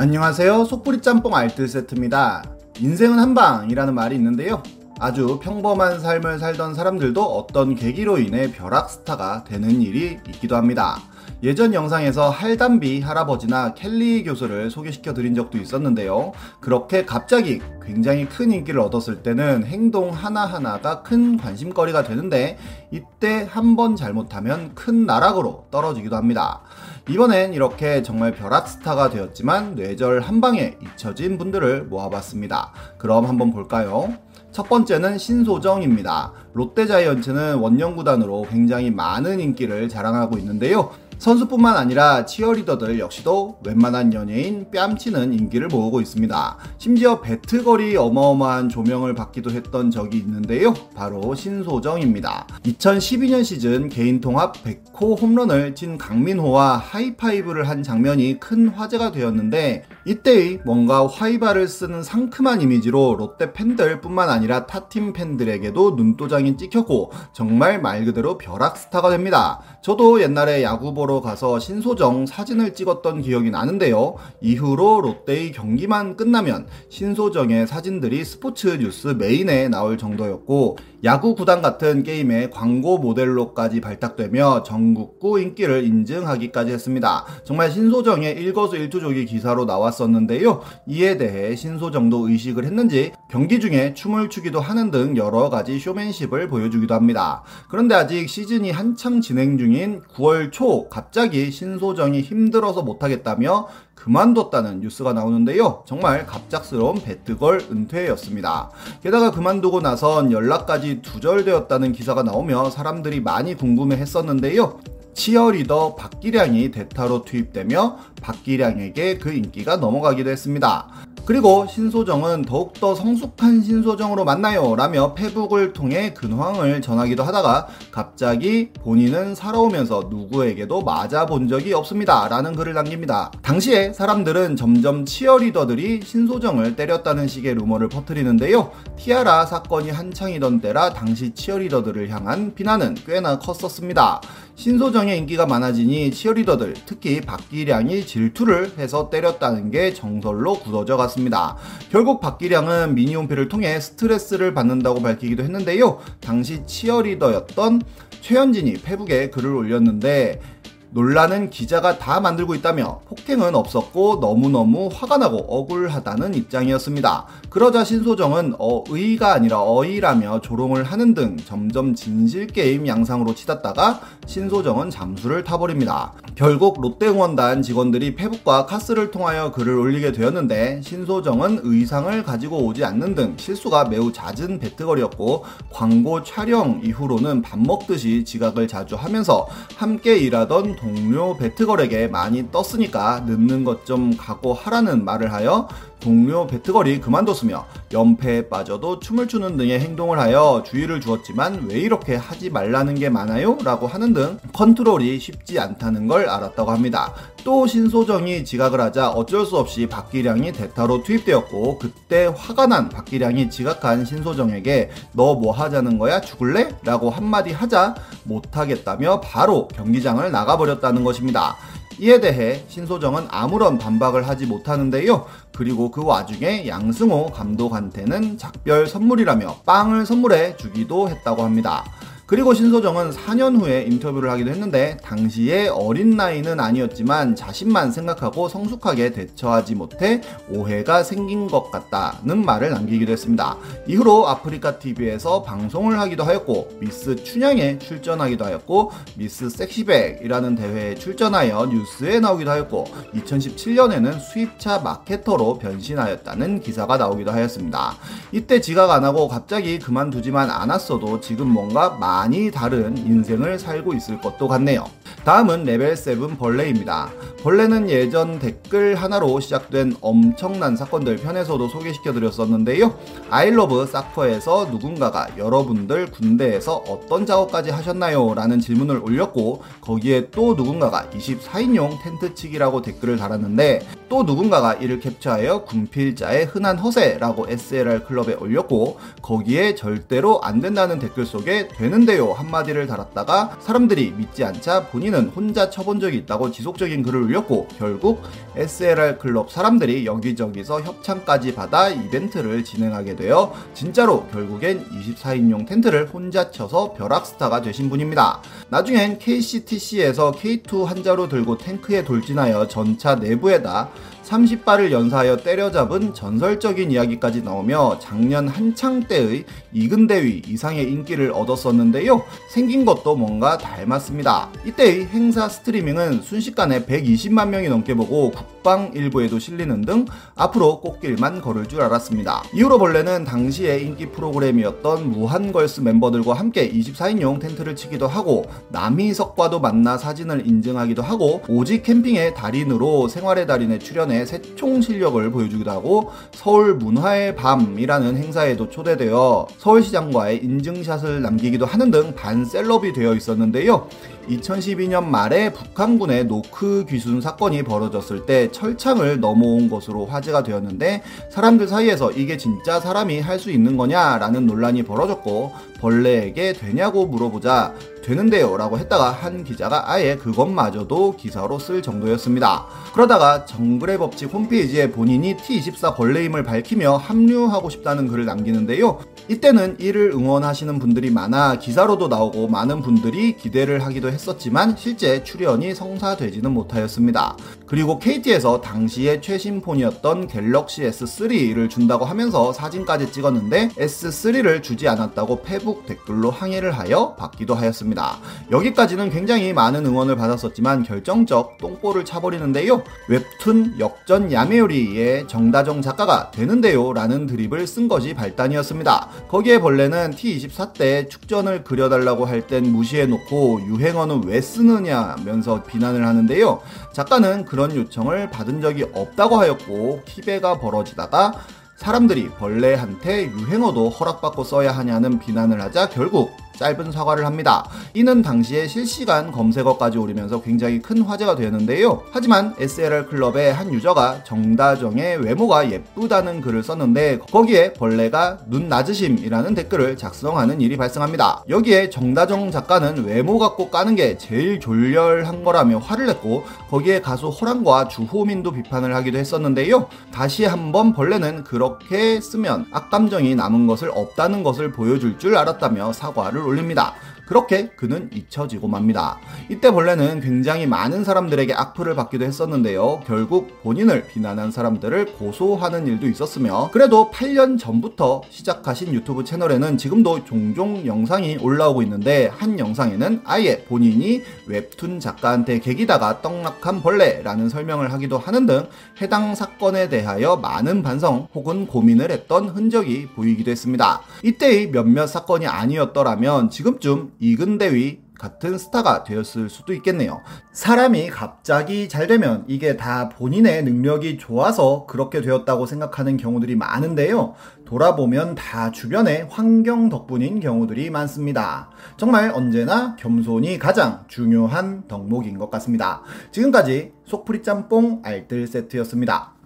안녕하세요. 속풀이 짬뽕 알뜰 세트입니다. 인생은 한방이라는 말이 있는데요. 아주 평범한 삶을 살던 사람들도 어떤 계기로 인해 벼락 스타가 되는 일이 있기도 합니다. 예전 영상에서 할담비 할아버지나 켈리 교수를 소개시켜 드린 적도 있었는데요. 그렇게 갑자기 굉장히 큰 인기를 얻었을 때는 행동 하나하나가 큰 관심거리가 되는데 이때 한 번 잘못하면 큰 나락으로 떨어지기도 합니다. 이번엔 이렇게 정말 벼락스타가 되었지만 뇌절 한 방에 잊혀진 분들을 모아봤습니다. 그럼 한번 볼까요? 첫 번째는 신소정입니다. 롯데자이언츠는 원년 구단으로 굉장히 많은 인기를 자랑하고 있는데요. 선수뿐만 아니라 치어리더들 역시도 웬만한 연예인 뺨치는 인기를 모으고 있습니다. 심지어 배트걸이 어마어마한 조명을 받기도 했던 적이 있는데요. 바로 신소정입니다. 2012년 시즌 개인 통합 100호 홈런을 친 강민호와 하이파이브를 한 장면이 큰 화제가 되었는데 이때의 뭔가 화이바를 쓰는 상큼한 이미지로 롯데 팬들 뿐만 아니라 타팀 팬들에게도 눈도장이 찍혔고 정말 말 그대로 벼락스타가 됩니다. 저도 옛날에 야구 보러 보러 가서 신소정 사진을 찍었던 기억이 나는데요. 이후로 롯데의 경기만 끝나면 신소정의 사진들이 스포츠 뉴스 메인에 나올 정도였고 야구 구단 같은 게임의 광고 모델로까지 발탁되며 전국구 인기를 인증하기까지 했습니다. 정말 신소정의 일거수일투족이 기사로 나왔었는데요. 이에 대해 신소정도 의식을 했는지 경기 중에 춤을 추기도 하는 등 여러 가지 쇼맨십을 보여주기도 합니다. 그런데 아직 시즌이 한창 진행 중인 9월 초 갑자기 신소정이 힘들어서 못하겠다며 그만뒀다는 뉴스가 나오는데요. 정말 갑작스러운 배트걸 은퇴였습니다. 게다가 그만두고 나선 연락까지 두절되었다는 기사가 나오며 사람들이 많이 궁금해 했었는데요. 치어리더 박기량이 대타로 투입되며 박기량에게 그 인기가 넘어가기도 했습니다. 그리고 신소정은 더욱더 성숙한 신소정으로 만나요 라며 페북을 통해 근황을 전하기도 하다가 갑자기 본인은 살아오면서 누구에게도 맞아본 적이 없습니다 라는 글을 남깁니다. 당시에 사람들은 점점 치어리더들이 신소정을 때렸다는 식의 루머를 퍼뜨리는데요. 티아라 사건이 한창이던 때라 당시 치어리더들을 향한 비난은 꽤나 컸었습니다. 신소정의 인기가 많아지니 치어리더들, 특히 박기량이 질투를 해서 때렸다는 게 정설로 굳어져 갔습니다. 결국 박기량은 미니홈피를 통해 스트레스를 받는다고 밝히기도 했는데요. 당시 치어리더였던 최현진이 페북에 글을 올렸는데 논란은 기자가 다 만들고 있다며 폭행은 없었고 너무너무 화가 나고 억울하다는 입장이었습니다. 그러자 신소정은 어의가 아니라 어이라며 조롱을 하는 등 점점 진실게임 양상으로 치닫다가 신소정은 잠수를 타버립니다. 결국 롯데응원단 직원들이 페북과 카스를 통하여 글을 올리게 되었는데 신소정은 의상을 가지고 오지 않는 등 실수가 매우 잦은 배트걸이었고 광고 촬영 이후로는 밥 먹듯이 지각을 자주 하면서 함께 일하던 동료 배트걸에게 많이 떴으니까 늦는 것 좀 각오하라는 말을 하여 동료 배트걸이 그만뒀으며 연패에 빠져도 춤을 추는 등의 행동을 하여 주의를 주었지만 왜 이렇게 하지 말라는 게 많아요? 라고 하는 등 컨트롤이 쉽지 않다는 걸 알았다고 합니다. 또 신소정이 지각을 하자 어쩔 수 없이 박기량이 대타로 투입되었고 그때 화가 난 박기량이 지각한 신소정에게 너 뭐 하자는 거야? 죽을래? 라고 한마디 하자 못하겠다며 바로 경기장을 나가버렸다는 것입니다. 이에 대해 신소정은 아무런 반박을 하지 못하는데요. 그리고 그 와중에 양승호 감독한테는 작별 선물이라며 빵을 선물해 주기도 했다고 합니다. 그리고 신소정은 4년 후에 인터뷰를 하기도 했는데 당시에 어린 나이는 아니었지만 자신만 생각하고 성숙하게 대처하지 못해 오해가 생긴 것 같다는 말을 남기기도 했습니다. 이후로 아프리카 TV에서 방송을 하기도 하였고 미스 춘향에 출전하기도 하였고 미스 섹시백이라는 대회에 출전하여 뉴스에 나오기도 하였고 2017년에는 수입차 마케터로 변신하였다는 기사가 나오기도 하였습니다. 이때 지각 안 하고 갑자기 그만두지만 않았어도 지금 뭔가 많이 다른 인생을 살고 있을 것도 같네요. 다음은 레벨 7 벌레입니다. 벌레는 예전 댓글 하나로 시작된 엄청난 사건들 편에서도 소개시켜 드렸었는데요. 아이러브 사커에서 누군가가 여러분들 군대에서 어떤 작업까지 하셨나요? 라는 질문을 올렸고 거기에 또 누군가가 24인용 텐트 치기라고 댓글을 달았는데 또 누군가가 이를 캡처하여 군필자의 흔한 허세라고 SLR 클럽에 올렸고 거기에 절대로 안 된다는 댓글 속에 되는 되는데요 한마디를 달았다가 사람들이 믿지 않자 본인은 혼자 쳐본 적이 있다고 지속적인 글을 올렸고 결국 SLR 클럽 사람들이 여기저기서 협찬까지 받아 이벤트를 진행하게 되어 진짜로 결국엔 24인용 텐트를 혼자 쳐서 벼락스타가 되신 분입니다. 나중엔 KCTC에서 K2 한자로 들고 탱크에 돌진하여 전차 내부에다 30발을 연사하여 때려잡은 전설적인 이야기까지 나오며 작년 한창 때의 이근대위 이상의 인기를 얻었었는데요. 생긴 것도 뭔가 닮았습니다. 이때의 행사 스트리밍은 순식간에 120만 명이 넘게 보고 국방 일부에도 실리는 등 앞으로 꽃길만 걸을 줄 알았습니다. 이후로 벌레는 당시의 인기 프로그램이었던 무한걸스 멤버들과 함께 24인용 텐트를 치기도 하고 남희석과도 만나 사진을 인증하기도 하고 오직 캠핑의 달인으로 생활의 달인에 출연해 새총 실력을 보여주기도 하고 서울 문화의 밤이라는 행사에도 초대되어 서울시장과의 인증샷을 남기기도 하는 등 반셀럽이 되어 있었는데요. 2012년 말에 북한군의 노크 귀순 사건이 벌어졌을 때 철창을 넘어온 것으로 화제가 되었는데 사람들 사이에서 이게 진짜 사람이 할 수 있는 거냐라는 논란이 벌어졌고 벌레에게 되냐고 물어보자 되는데요 라고 했다가 한 기자가 아예 그것마저도 기사로 쓸 정도였습니다. 그러다가 정글의 법칙 홈페이지에 본인이 T24 벌레임을 밝히며 합류하고 싶다는 글을 남기는데요. 이때는 이를 응원하시는 분들이 많아 기사로도 나오고 많은 분들이 기대를 하기도 했었지만 실제 출연이 성사되지는 못하였습니다. 그리고 KT에서 당시의 최신 폰이었던 갤럭시 S3를 준다고 하면서 사진까지 찍었는데 S3를 주지 않았다고 페북 댓글로 항의를 하여 받기도 하였 습니다. 여기까지는 굉장히 많은 응원을 받았었지만 결정적 똥볼을 차버리는데요. 웹툰 역전 야메요리의 정다정 작가가 되는데요 라는 드립을 쓴 것이 발단이었습니다. 거기에 벌레는 T24 때 축전을 그려달라고 할 땐 무시해놓고 유행어는 왜 쓰느냐면서 비난을 하는데요. 작가는 그런 요청을 받은 적이 없다고 하였고 키배가 벌어지다가 사람들이 벌레한테 유행어도 허락받고 써야 하냐는 비난을 하자 결국 짧은 사과를 합니다. 이는 당시에 실시간 검색어까지 오르면서 굉장히 큰 화제가 되는데요. 하지만 SLR 클럽의 한 유저가 정다정의 외모가 예쁘다는 글을 썼는데 거기에 벌레가 눈 낮으심이라는 댓글을 작성하는 일이 발생합니다. 여기에 정다정 작가는 외모 갖고 까는 게 제일 졸렬한 거라며 화를 냈고 거기에 가수 호랑과 주호민도 비판을 하기도 했었는데요. 다시 한번 벌레는 그렇게 쓰면 악감정이 남은 것을 없다는 것을 보여줄 줄 알았다며 사과를 올립니다. 그렇게 그는 잊혀지고 맙니다. 이때 벌레는 굉장히 많은 사람들에게 악플을 받기도 했었는데요. 결국 본인을 비난한 사람들을 고소하는 일도 있었으며 그래도 8년 전부터 시작하신 유튜브 채널에는 지금도 종종 영상이 올라오고 있는데 한 영상에는 아예 본인이 웹툰 작가한테 개기다가 떡락한 벌레라는 설명을 하기도 하는 등 해당 사건에 대하여 많은 반성 혹은 고민을 했던 흔적이 보이기도 했습니다. 이때의 몇몇 사건이 아니었더라면 지금쯤 이근대위 같은 스타가 되었을 수도 있겠네요. 사람이 갑자기 잘 되면 이게 다 본인의 능력이 좋아서 그렇게 되었다고 생각하는 경우들이 많은데요. 돌아보면 다 주변의 환경 덕분인 경우들이 많습니다. 정말 언제나 겸손이 가장 중요한 덕목인 것 같습니다. 지금까지 속풀이 짬뽕 알뜰 세트였습니다.